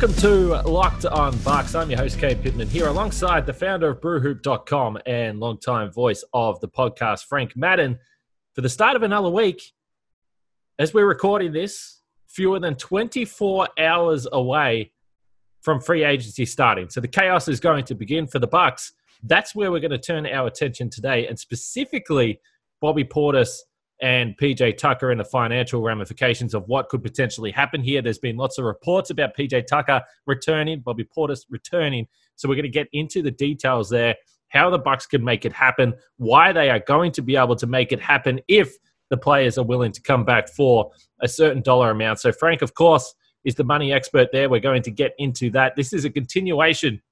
Welcome to Locked on Bucks. I'm your host, Kane Pittman, here alongside the founder of BrewHoop.com and longtime voice of the podcast, Frank Madden. For the start of another week, as we're recording this, fewer than 24 hours away from free agency starting. So the chaos is going to begin for the Bucks. That's where we're going to turn our attention today, and specifically Bobby Portis and PJ Tucker and the financial ramifications of what could potentially happen here. There's been lots of reports about PJ Tucker returning, Bobby Portis returning. So we're going to get into the details there, how the Bucks can make it happen, why they are going to be able to make it happen if the players are willing to come back for a certain dollar amount. So Frank, of course, is the money expert there. We're going to get into that. This is a continuation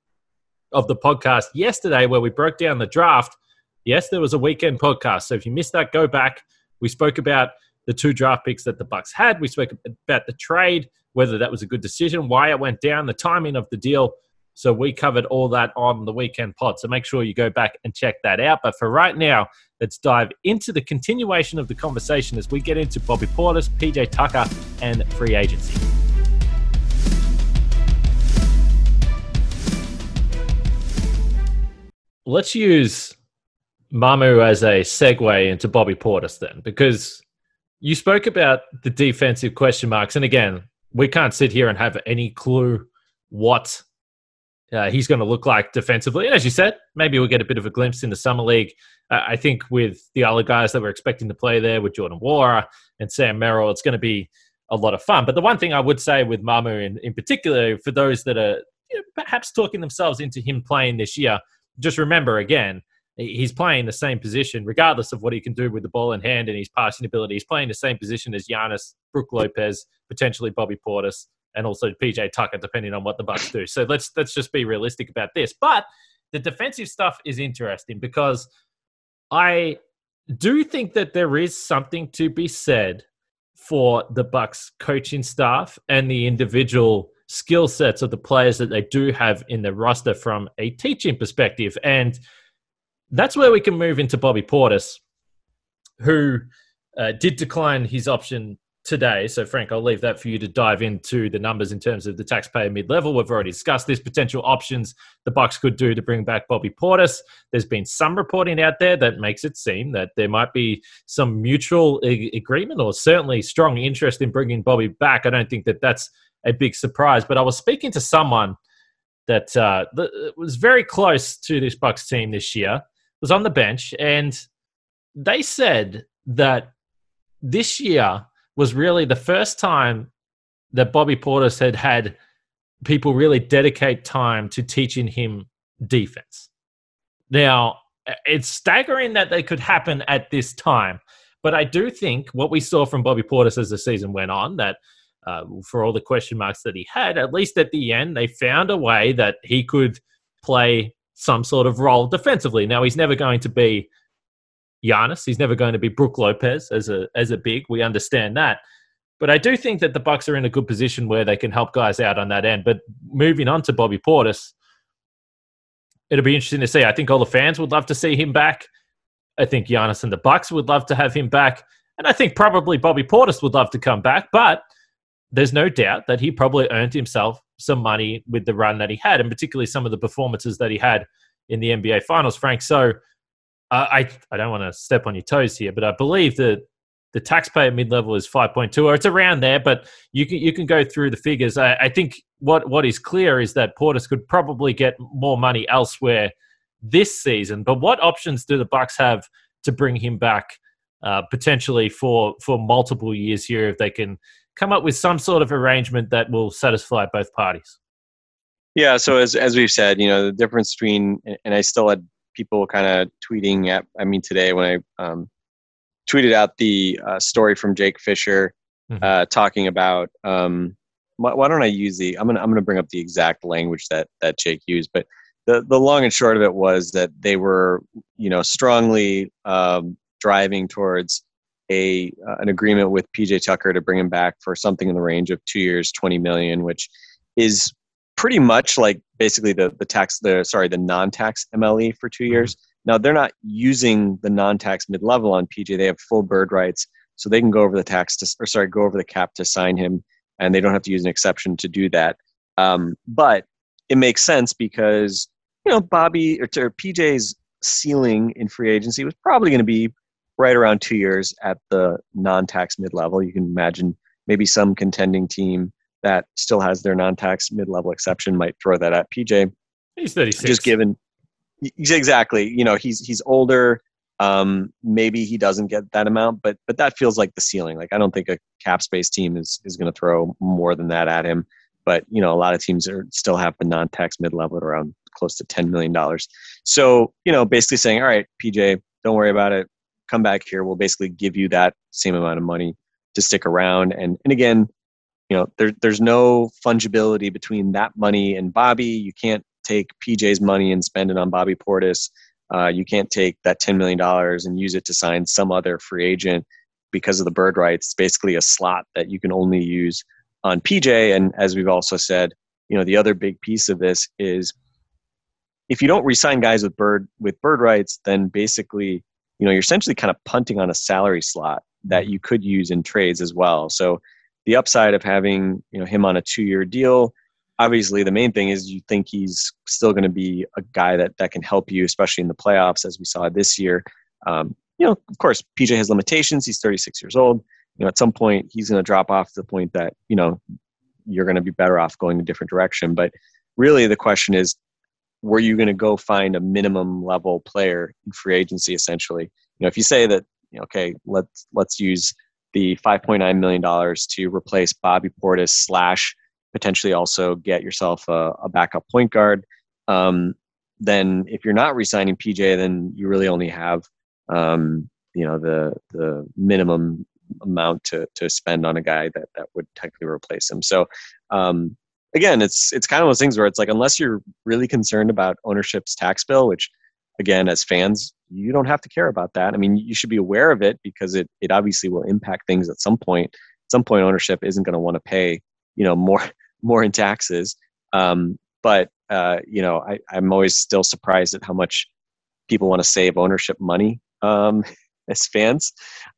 of the podcast yesterday where we broke down the draft. Yes, there was a weekend podcast. So if you missed that, go back we spoke about the two draft picks that the Bucks had. We spoke about the trade, whether that was a good decision, why it went down, the timing of the deal. So we covered all that on the weekend pod. So make sure you go back and check that out. But for right now, let's dive into the continuation of the conversation as we get into Bobby Portis, PJ Tucker, and free agency. Let's use Mamu as a segue into Bobby Portis then, because you spoke about the defensive question marks. And again, we can't sit here and have any clue what uh, he's going to look like defensively. And as you said, maybe we'll get a bit of a glimpse in the Summer League. Uh, I think with the other guys that we're expecting to play there, with Jordan Nwora and Sam Merrill, it's going to be a lot of fun. But the one thing I would say with Mamu in, in particular, for those that are you know, perhaps talking themselves into him playing this year, just remember again, he's playing the same position, regardless of what he can do with the ball in hand and his passing ability. He's playing the same position as Giannis, Brook Lopez, potentially Bobby Portis, and also PJ Tucker, depending on what the Bucks do. So let's let's just be realistic about this. But the defensive stuff is interesting because I do think that there is something to be said for the Bucks coaching staff and the individual skill sets of the players that they do have in the roster from a teaching perspective. And that's where we can move into Bobby Portis, who uh, did decline his option today. So, Frank, I'll leave that for you to dive into the numbers in terms of the taxpayer mid level. We've already discussed this potential options the Bucks could do to bring back Bobby Portis. There's been some reporting out there that makes it seem that there might be some mutual ag- agreement or certainly strong interest in bringing Bobby back. I don't think that that's a big surprise. But I was speaking to someone that uh, was very close to this Bucks team this year was on the bench, and they said that this year was really the first time that Bobby Portis had had people really dedicate time to teaching him defense. Now, it's staggering that they could happen at this time, but I do think what we saw from Bobby Portis as the season went on that. Uh, for all the question marks that he had, at least at the end, they found a way that he could play some sort of role defensively. Now he's never going to be Giannis. He's never going to be Brook Lopez as a as a big. We understand that. But I do think that the Bucks are in a good position where they can help guys out on that end. But moving on to Bobby Portis, it'll be interesting to see. I think all the fans would love to see him back. I think Giannis and the Bucks would love to have him back. And I think probably Bobby Portis would love to come back. But there's no doubt that he probably earned himself some money with the run that he had, and particularly some of the performances that he had in the NBA Finals, Frank. So uh, I I don't want to step on your toes here, but I believe that the taxpayer mid level is 5.2, or it's around there. But you can you can go through the figures. I, I think what what is clear is that Portis could probably get more money elsewhere this season. But what options do the Bucks have to bring him back? Uh, potentially for for multiple years here if they can come up with some sort of arrangement that will satisfy both parties. Yeah. So as as we've said, you know, the difference between and I still had people kind of tweeting at I mean today when I um, tweeted out the uh, story from Jake Fisher mm-hmm. uh, talking about um, why, why, don't I use the I'm gonna I'm gonna bring up the exact language that that Jake used, but the the long and short of it was that they were you know strongly um, driving towards a uh, an agreement with PJ Tucker to bring him back for something in the range of two years, twenty million, which is pretty much like basically the the tax the sorry the non-tax MLE for two mm-hmm. years. Now they're not using the non-tax mid-level on PJ; they have full bird rights, so they can go over the tax to or sorry go over the cap to sign him, and they don't have to use an exception to do that. Um, but it makes sense because you know Bobby or, or PJ's ceiling in free agency was probably going to be right around two years at the non-tax mid-level. You can imagine maybe some contending team that still has their non-tax mid-level exception might throw that at PJ. He's 36. Just given exactly, you know, he's he's older. Um, maybe he doesn't get that amount, but but that feels like the ceiling. Like I don't think a cap space team is is going to throw more than that at him. But you know, a lot of teams are still have the non-tax mid-level at around close to ten million dollars. So you know, basically saying, all right, PJ, don't worry about it come back here, we'll basically give you that same amount of money to stick around. And and again, you know, there, there's no fungibility between that money and Bobby. You can't take PJ's money and spend it on Bobby Portis. Uh, you can't take that $10 million and use it to sign some other free agent because of the bird rights. It's basically a slot that you can only use on PJ. And as we've also said, you know, the other big piece of this is if you don't resign guys with bird with bird rights, then basically you know you're essentially kind of punting on a salary slot that you could use in trades as well. So the upside of having you know him on a two year deal obviously the main thing is you think he's still going to be a guy that that can help you especially in the playoffs as we saw this year. Um, you know of course pj has limitations. He's 36 years old. You know at some point he's going to drop off to the point that you know you're going to be better off going a different direction. But really the question is were you going to go find a minimum level player in free agency essentially? You know if you say that you know, okay let's let's use the 5.9 million dollars to replace bobby portis slash potentially also get yourself a, a backup point guard um, then if you're not resigning pj then you really only have um, you know the the minimum amount to to spend on a guy that that would technically replace him. So um, again, it's it's kind of those things where it's like unless you're really concerned about ownership's tax bill, which again, as fans, you don't have to care about that. I mean, you should be aware of it because it it obviously will impact things at some point. At some point, ownership isn't going to want to pay you know more more in taxes. Um, but uh, you know, I, I'm always still surprised at how much people want to save ownership money um, as fans,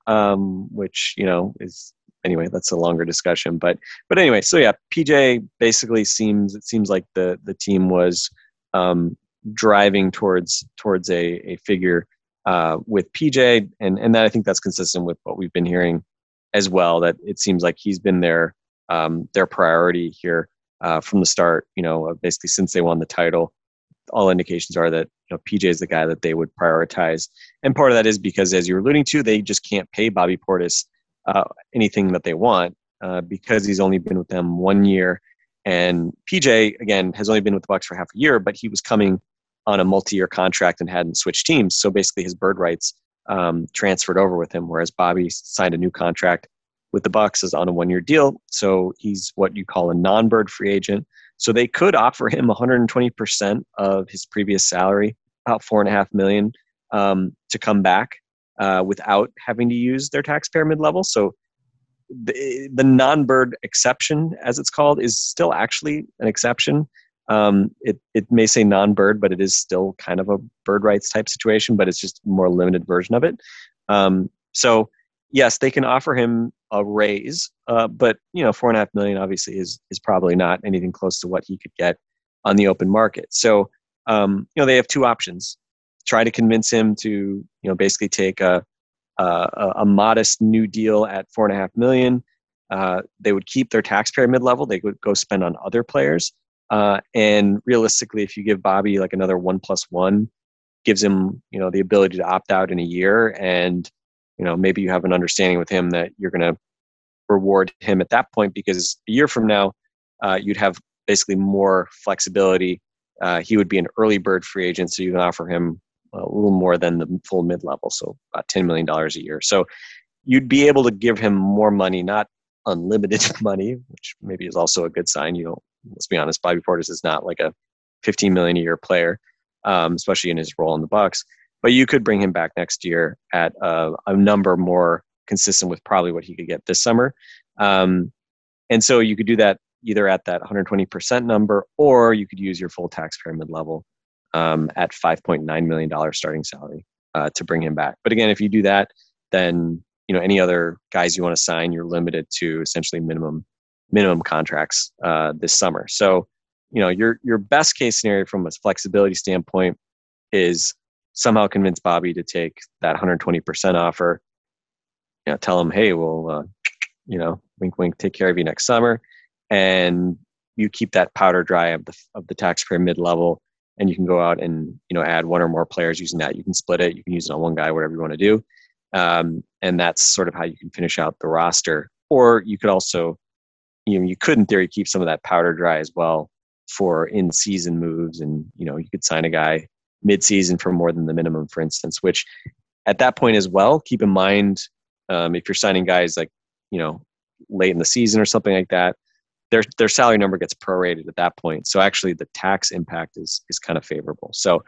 um, which you know is anyway, that's a longer discussion. But but anyway, so yeah, PJ basically seems it seems like the the team was um, driving towards towards a a figure uh, with PJ, and and that I think that's consistent with what we've been hearing as well. That it seems like he's been their um, their priority here uh, from the start. You know, basically since they won the title, all indications are that you know PJ is the guy that they would prioritize, and part of that is because, as you're alluding to, they just can't pay Bobby Portis uh, anything that they want uh, because he's only been with them one year. And PJ again has only been with the Bucks for half a year, but he was coming on a multi-year contract and hadn't switched teams. So basically, his bird rights um, transferred over with him, whereas Bobby signed a new contract with the Bucks is on a one-year deal. So he's what you call a non-bird free agent. So they could offer him 120% of his previous salary, about four and a half million, um, to come back uh, without having to use their taxpayer mid level. So the, the non bird exception, as it's called, is still actually an exception. Um, it, it may say non bird, but it is still kind of a bird rights type situation, but it's just a more limited version of it. Um, so, yes, they can offer him a raise, uh, but you know, four and a half million obviously is is probably not anything close to what he could get on the open market. So, um, you know, they have two options try to convince him to you know basically take a a, a modest new deal at four and a half million. Uh, they would keep their taxpayer mid level. They would go spend on other players. Uh, and realistically, if you give Bobby like another one plus one, gives him you know the ability to opt out in a year, and you know maybe you have an understanding with him that you're going to reward him at that point because a year from now uh, you'd have basically more flexibility. Uh, he would be an early bird free agent, so you can offer him a little more than the full mid level, so about $10 million a year. So you'd be able to give him more money, not unlimited money, which maybe is also a good sign. You know, let's be honest, Bobby Portis is not like a 15 million a year player, um, especially in his role in the Bucks. But you could bring him back next year at a, a number more consistent with probably what he could get this summer. Um, and so you could do that either at that 120% number, or you could use your full taxpayer mid level um, at 5.9 million dollar starting salary uh, to bring him back. But again, if you do that, then you know any other guys you want to sign, you're limited to essentially minimum minimum contracts uh, this summer. So you know your your best case scenario from a flexibility standpoint is somehow convince Bobby to take that 120% offer. You know, tell him, hey, we'll uh, you know, wink, wink, take care of you next summer, and you keep that powder dry of the of the taxpayer mid level and you can go out and you know add one or more players using that. You can split it. You can use it on one guy, whatever you want to do, um, and that's sort of how you can finish out the roster. Or you could also, you know, you could in theory keep some of that powder dry as well for in-season moves, and you know you could sign a guy mid-season for more than the minimum, for instance. Which at that point as well, keep in mind um, if you're signing guys like you know late in the season or something like that their their salary number gets prorated at that point. So actually, the tax impact is is kind of favorable. So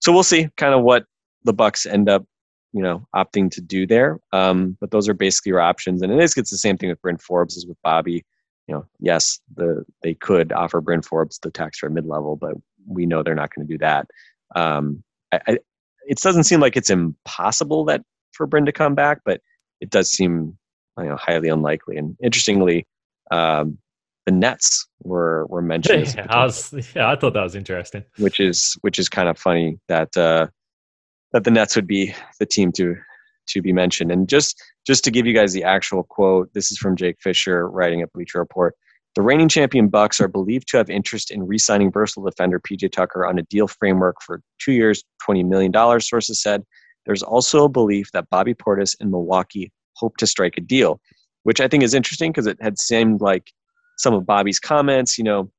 so we'll see kind of what the Bucks end up you know opting to do there. Um, but those are basically your options, and it is it's the same thing with Bryn Forbes as with Bobby. You know, yes, the they could offer Bryn Forbes the tax for a mid level, but we know they're not going to do that. Um, I, I, it doesn't seem like it's impossible that for Bryn to come back, but it does seem you know highly unlikely. And interestingly, um, the Nets were were mentioned. Yeah, I was, yeah, I thought that was interesting. Which is which is kind of funny that uh, that the Nets would be the team to to be mentioned. And just just to give you guys the actual quote, this is from Jake Fisher writing at Bleacher Report. The reigning champion Bucks are believed to have interest in re-signing versatile defender PJ Tucker on a deal framework for two years, twenty million dollars. Sources said. There's also a belief that Bobby Portis and Milwaukee hope to strike a deal, which I think is interesting because it had seemed like some of Bobby's comments, you know,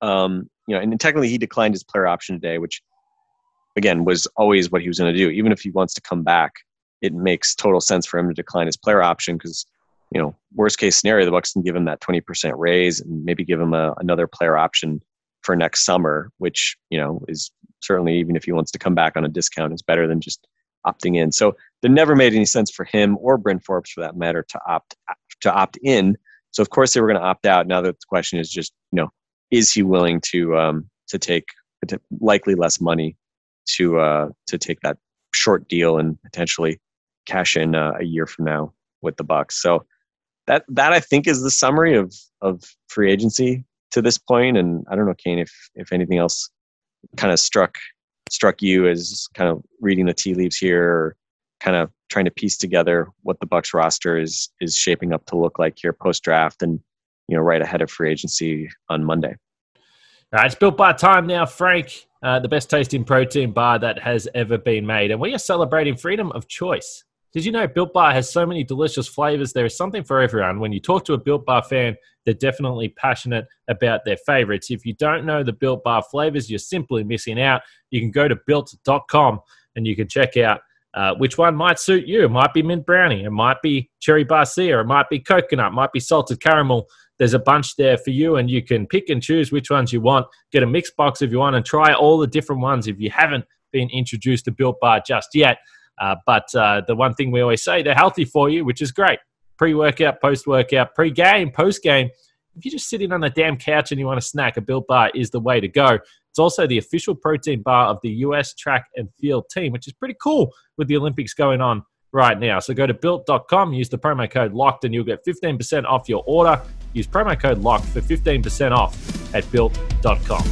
um, you know, and technically he declined his player option today, which again was always what he was going to do. Even if he wants to come back, it makes total sense for him to decline his player option because, you know, worst case scenario, the Bucks can give him that twenty percent raise and maybe give him a, another player option for next summer, which you know is certainly even if he wants to come back on a discount, is better than just opting in. So it never made any sense for him or Bryn Forbes, for that matter, to opt to opt in so of course they were going to opt out. Now that the question is just, you know, is he willing to um, to take likely less money to uh, to take that short deal and potentially cash in uh, a year from now with the Bucks? So that that I think is the summary of of free agency to this point. And I don't know, Kane, if if anything else kind of struck struck you as kind of reading the tea leaves here, or kind of trying to piece together what the Bucks roster is is shaping up to look like here post draft and you know right ahead of free agency on Monday. All right, it's built by time now, Frank. Uh, the best tasting protein bar that has ever been made, and we are celebrating freedom of choice. Did you know Built Bar has so many delicious flavors? There is something for everyone. When you talk to a Built Bar fan, they're definitely passionate about their favorites. If you don't know the Built Bar flavors, you're simply missing out. You can go to built.com and you can check out uh, which one might suit you. It might be mint brownie, it might be cherry barcia, it might be coconut, it might be salted caramel. There's a bunch there for you, and you can pick and choose which ones you want. Get a mix box if you want, and try all the different ones if you haven't been introduced to Built Bar just yet. Uh, but uh, the one thing we always say, they're healthy for you, which is great. Pre workout, post workout, pre game, post game. If you're just sitting on the damn couch and you want a snack, a Built Bar is the way to go. It's also the official protein bar of the US track and field team, which is pretty cool with the Olympics going on right now. So go to built.com, use the promo code locked, and you'll get 15% off your order. Use promo code locked for 15% off at built.com.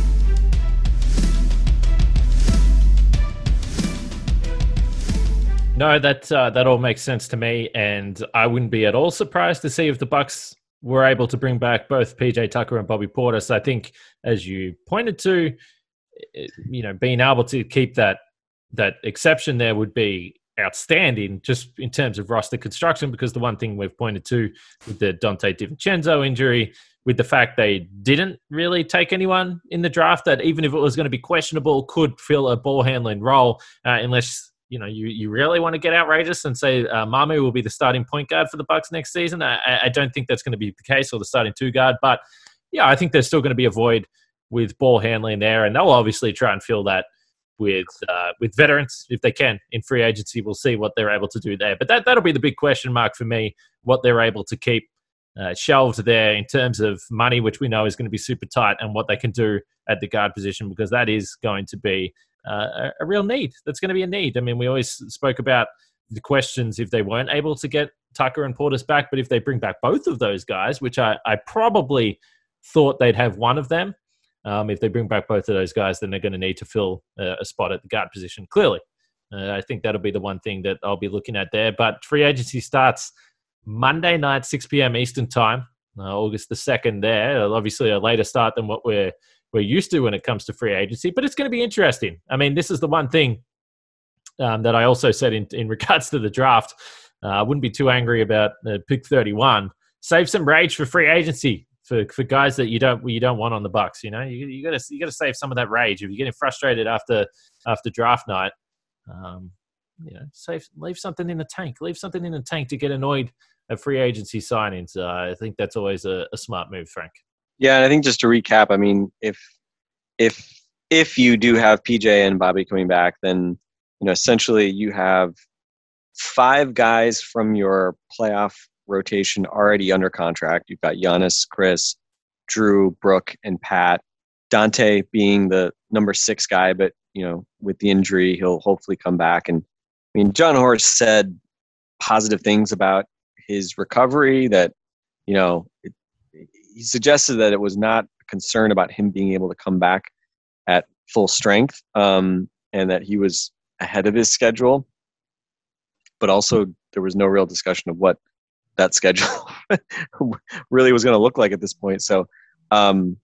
No, that uh, that all makes sense to me, and I wouldn't be at all surprised to see if the Bucks were able to bring back both PJ Tucker and Bobby Portis. So I think, as you pointed to, you know, being able to keep that that exception there would be outstanding just in terms of roster construction because the one thing we've pointed to with the Donte DiVincenzo injury with the fact they didn't really take anyone in the draft that even if it was going to be questionable could fill a ball handling role uh, unless you know you, you really want to get outrageous and say uh, Mamu will be the starting point guard for the Bucks next season. I, I don't think that's going to be the case or the starting two guard, but yeah, I think there's still going to be a void with ball handling there, and they'll obviously try and fill that with uh, with veterans if they can in free agency. We'll see what they're able to do there, but that that'll be the big question mark for me: what they're able to keep uh, shelved there in terms of money, which we know is going to be super tight, and what they can do at the guard position because that is going to be uh, a real need. That's going to be a need. I mean, we always spoke about the questions if they weren't able to get Tucker and Portis back, but if they bring back both of those guys, which I, I probably thought they'd have one of them. Um, if they bring back both of those guys, then they're going to need to fill uh, a spot at the guard position. Clearly, uh, I think that'll be the one thing that I'll be looking at there. But free agency starts Monday night, 6 p.m. Eastern time, uh, August the 2nd. There, obviously a later start than what we're we're used to when it comes to free agency, but it's going to be interesting. I mean, this is the one thing um, that I also said in in regards to the draft. Uh, I wouldn't be too angry about uh, pick 31. Save some rage for free agency for, for guys that you don't you don't want on the Bucks. You know, you, you gotta you gotta save some of that rage. If you're getting frustrated after after draft night, um, you know, save leave something in the tank. Leave something in the tank to get annoyed at free agency signings. Uh, I think that's always a, a smart move, Frank. Yeah, and I think just to recap, I mean, if if if you do have PJ and Bobby coming back, then you know essentially you have five guys from your playoff rotation already under contract. You've got Giannis, Chris, Drew, Brook, and Pat. Donte being the number six guy, but you know, with the injury, he'll hopefully come back. And I mean, Jon Horst said positive things about his recovery. That you know, it, he suggested that it was not a concern about him being able to come back at full strength, um, and that he was ahead of his schedule. But also, there was no real discussion of what that schedule really was going to look like at this point. So, um,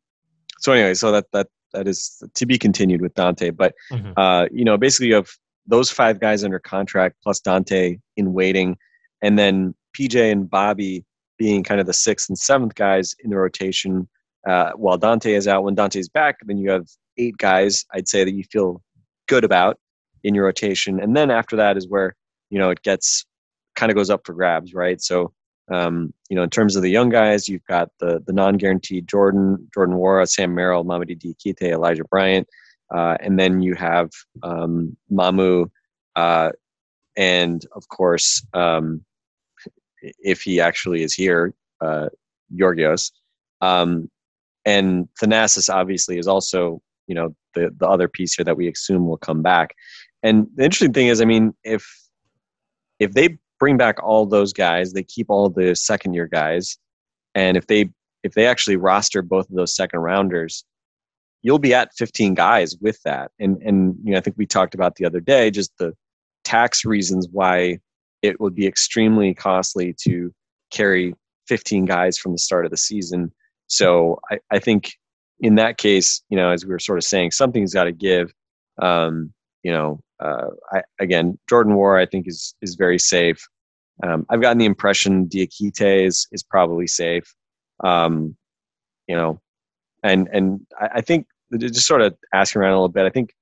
so anyway, so that that that is to be continued with Donte. But mm-hmm. uh, you know, basically, you have those five guys under contract plus Donte in waiting, and then PJ and Bobby being kind of the sixth and seventh guys in the rotation. Uh, while Donte is out, when Donte's back, then you have eight guys. I'd say that you feel good about in your rotation, and then after that is where you know it gets kind of goes up for grabs, right? So um, you know, in terms of the young guys, you've got the the non-guaranteed Jordan, Jordan Nwora, Sam Merrill, Mamadi Diakite, Elijah Bryant, uh, and then you have um, Mamu, uh, and of course, um, if he actually is here, uh, Georgios, um, and Thanasis obviously is also you know the the other piece here that we assume will come back. And the interesting thing is, I mean, if if they bring back all those guys. They keep all the second year guys, and if they if they actually roster both of those second rounders, you'll be at 15 guys with that. And and you know I think we talked about the other day just the tax reasons why it would be extremely costly to carry 15 guys from the start of the season. So I, I think in that case, you know, as we were sort of saying, something's got to give. Um, you know, uh, I, again, Jordan Nwora, I think is is very safe. Um, I've gotten the impression Diakite is is probably safe. Um, you know, and and I, I, think just sort of asking around a little bit. I think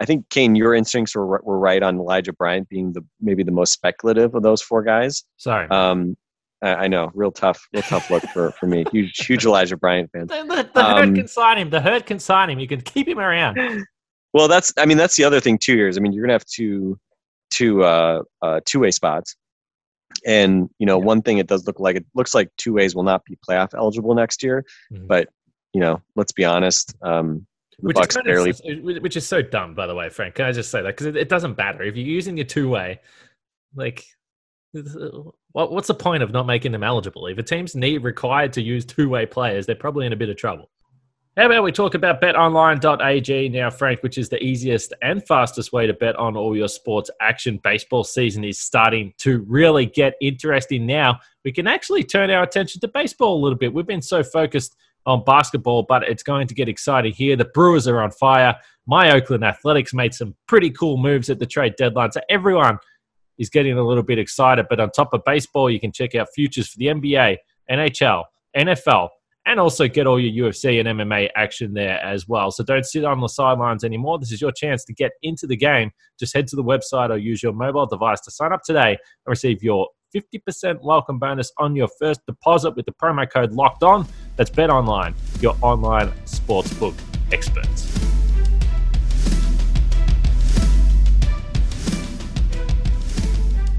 I think Kane, your instincts were were right on Elijah Bryant being the maybe the most speculative of those four guys. Sorry. Um, I, I know, real tough, real tough look for, for me. Huge, huge Elijah Bryant fan. The, the, the um, herd can sign him. The herd can sign him. You can keep him around. Well, that's I mean that's the other thing. Two years. I mean, you're gonna have two two uh, uh, two way spots, and you know yeah. one thing it does look like it looks like two ways will not be playoff eligible next year. Mm-hmm. But you know, let's be honest. Um, which Bucks is, barely... of, uh, which is so dumb, by the way, Frank. Can I just say that because it, it, doesn't matter if you're using your two way, like. What, what's the point of not making them eligible? If a team's need required to use two-way players, they're probably in a bit of trouble. How about we talk about betonline.ag now, Frank, which is the easiest and fastest way to bet on all your sports action. Baseball season is starting to really get interesting now. We can actually turn our attention to baseball a little bit. We've been so focused on basketball, but it's going to get exciting here. The Brewers are on fire. My Oakland Athletics made some pretty cool moves at the trade deadline. So everyone is getting a little bit excited. But on top of baseball, you can check out futures for the NBA, NHL, NFL, and also get all your UFC and MMA action there as well. So don't sit on the sidelines anymore. This is your chance to get into the game. Just head to the website or use your mobile device to sign up today and receive your 50% welcome bonus on your first deposit with the promo code locked on. That's Bet Online, your online sportsbook experts.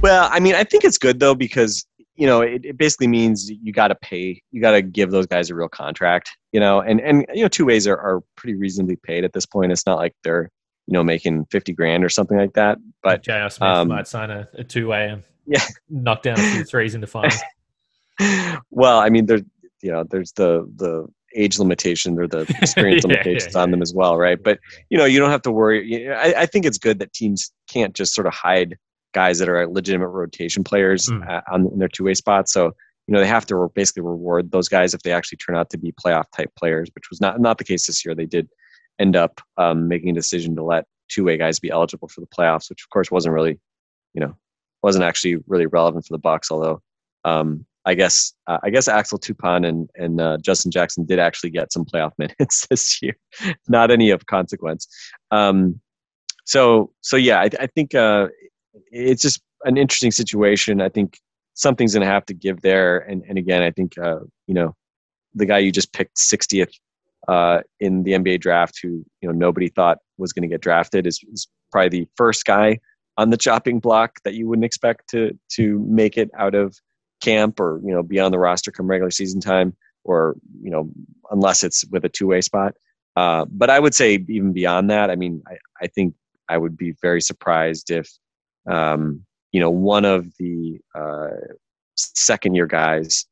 Well, I mean, I think it's good though because you know it, it basically means you got to pay, you got to give those guys a real contract. You know, and and you know two ways are, are pretty reasonably paid at this point. It's not like they're you know making fifty grand or something like that. But J.R. Smith um, might sign a, a two way and yeah, knock down a few threes in the final. well, I mean, there's you know there's the the age limitation or the experience yeah, limitations yeah, yeah. on them as well, right? But you know you don't have to worry. I, I think it's good that teams can't just sort of hide guys that are legitimate rotation players mm. uh, on in their two way spots. So you know they have to basically reward those guys if they actually turn out to be playoff type players, which was not not the case this year. They did end up um, making a decision to let two way guys be eligible for the playoffs, which of course wasn't really you know wasn't actually really relevant for the Bucks. Although um, I guess uh, I guess Axel Toupane and and uh, Justin Jackson did actually get some playoff minutes this year, not any of consequence. Um, so so yeah, I, I think uh, it's just an interesting situation. I think something's going to have to give there. And, and again, I think, uh, you know, the guy you just picked 60th uh, in the NBA draft who, you know, nobody thought was going to get drafted is, is probably the first guy on the chopping block that you wouldn't expect to, to make it out of camp or, you know, be on the roster come regular season time or, you know, unless it's with a two way spot. Uh, but I would say even beyond that, I mean, I, I think I would be very surprised if um, you know, one of the uh, second year guys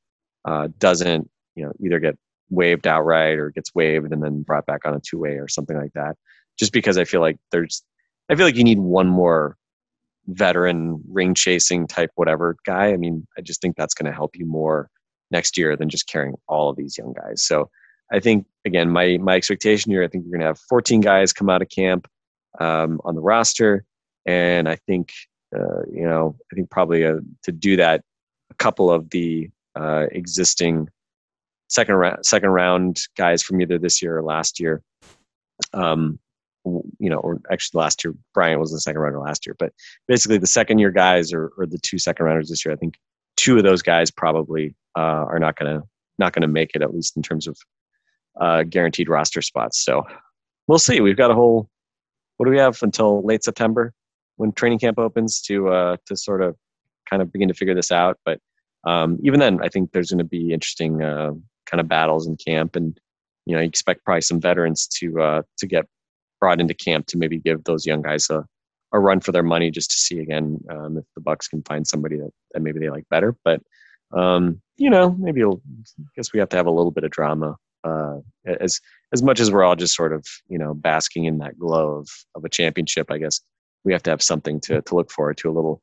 uh, doesn't, you know, either get waived outright or gets waived and then brought back on a two way or something like that. Just because I feel like there's, I feel like you need one more veteran ring chasing type whatever guy. I mean, I just think that's going to help you more next year than just carrying all of these young guys. So I think again, my my expectation here, I think you're going to have 14 guys come out of camp um, on the roster. And I think, uh, you know, I think probably uh, to do that, a couple of the uh, existing second round second round guys from either this year or last year, um, you know, or actually last year Bryant was the second rounder last year, but basically the second year guys or, or the two second rounders this year, I think two of those guys probably uh, are not gonna not gonna make it at least in terms of uh, guaranteed roster spots. So we'll see. We've got a whole. What do we have until late September? when training camp opens to uh, to sort of kind of begin to figure this out. But um, even then, I think there's going to be interesting uh, kind of battles in camp, and you know, you expect probably some veterans to uh, to get brought into camp to maybe give those young guys a, a run for their money, just to see again um, if the Bucks can find somebody that, that maybe they like better. But um, you know, maybe I guess we have to have a little bit of drama. Uh, as as much as we're all just sort of you know basking in that glow of, of a championship, I guess we have to have something to, to look forward to a little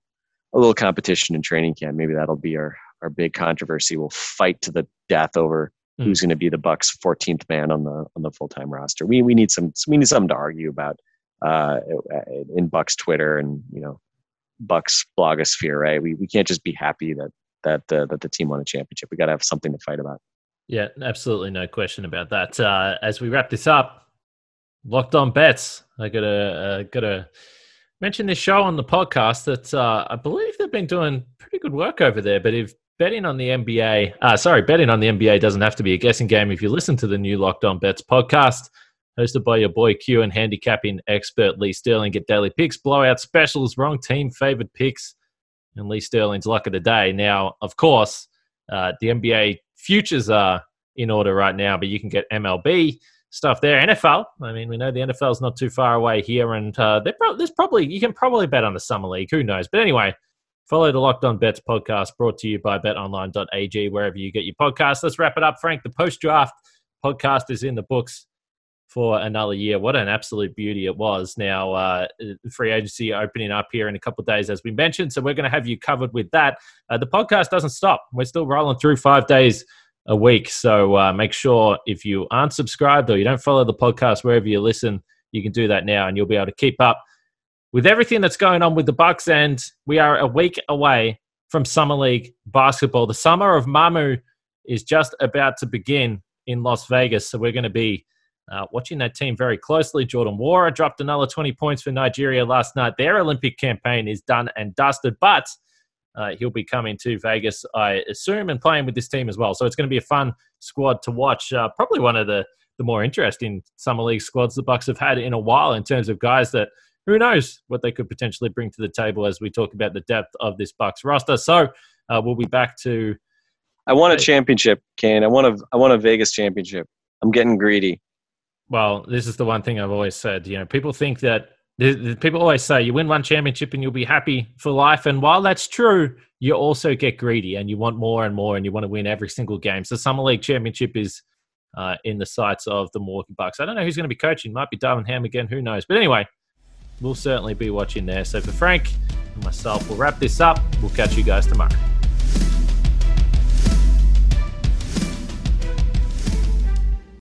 a little competition in training camp. Maybe that'll be our, our big controversy. We'll fight to the death over mm. who's going to be the Bucks 14th man on the on the full time roster. We we need some we need something to argue about uh, in Bucks Twitter and you know Bucks blogosphere. Right? We we can't just be happy that that uh, that the team won a championship. We got to have something to fight about. Yeah, absolutely, no question about that. Uh, as we wrap this up, locked on bets. I got a uh, got a mentioned this show on the podcast that uh, I believe they've been doing pretty good work over there. But if betting on the NBA, uh, sorry, betting on the NBA doesn't have to be a guessing game. If you listen to the new Locked On Bets podcast, hosted by your boy Q and handicapping expert Lee Sterling, get daily picks, blowout specials, wrong team favored picks, and Lee Sterling's luck of the day. Now, of course, uh, the NBA futures are in order right now, but you can get MLB stuff there. NFL, I mean, we know the NFL is not too far away here, and uh, pro- there's probably you can probably bet on the summer league. Who knows? But anyway, follow the Locked On Bets podcast brought to you by BetOnline.ag wherever you get your podcasts. Let's wrap it up, Frank. The post draft podcast is in the books for another year. What an absolute beauty it was. Now, uh, free agency opening up here in a couple of days, as we mentioned. So we're going to have you covered with that. Uh, the podcast doesn't stop. We're still rolling through five days a week. So uh, make sure if you aren't subscribed or you don't follow the podcast wherever you listen, you can do that now, and you'll be able to keep up with everything that's going on with the Bucks. And we are a week away from summer league basketball. The summer of Mamu is just about to begin. in Las Vegas. So we're going to be uh, watching that team very closely. Jordan Nwora dropped another 20 points for Nigeria last night. Their Olympic campaign is done and dusted, but uh, he'll be coming to Vegas, I assume, and playing with this team as well. So it's going to be a fun squad to watch. Uh, probably one of the, the more interesting summer league squads the Bucks have had in a while in terms of guys that who knows what they could potentially bring to the table as we talk about the depth of this Bucks roster. So uh, we'll be back to. I want a championship, Kane. I want a I want a Vegas championship. I'm getting greedy. Well, this is the one thing I've always said. You know, people think that people always say you win one championship and you'll be happy for life. And while that's true, you also get greedy and you want more and more and you want to win every single game. So Summer League Championship is uh, in the sights of the Milwaukee Bucks. I don't know who's going to be coaching. Might be Darvin Ham again. Who knows? But anyway, we'll certainly be watching there. So for Frank and myself, we'll wrap this up. We'll catch you guys tomorrow.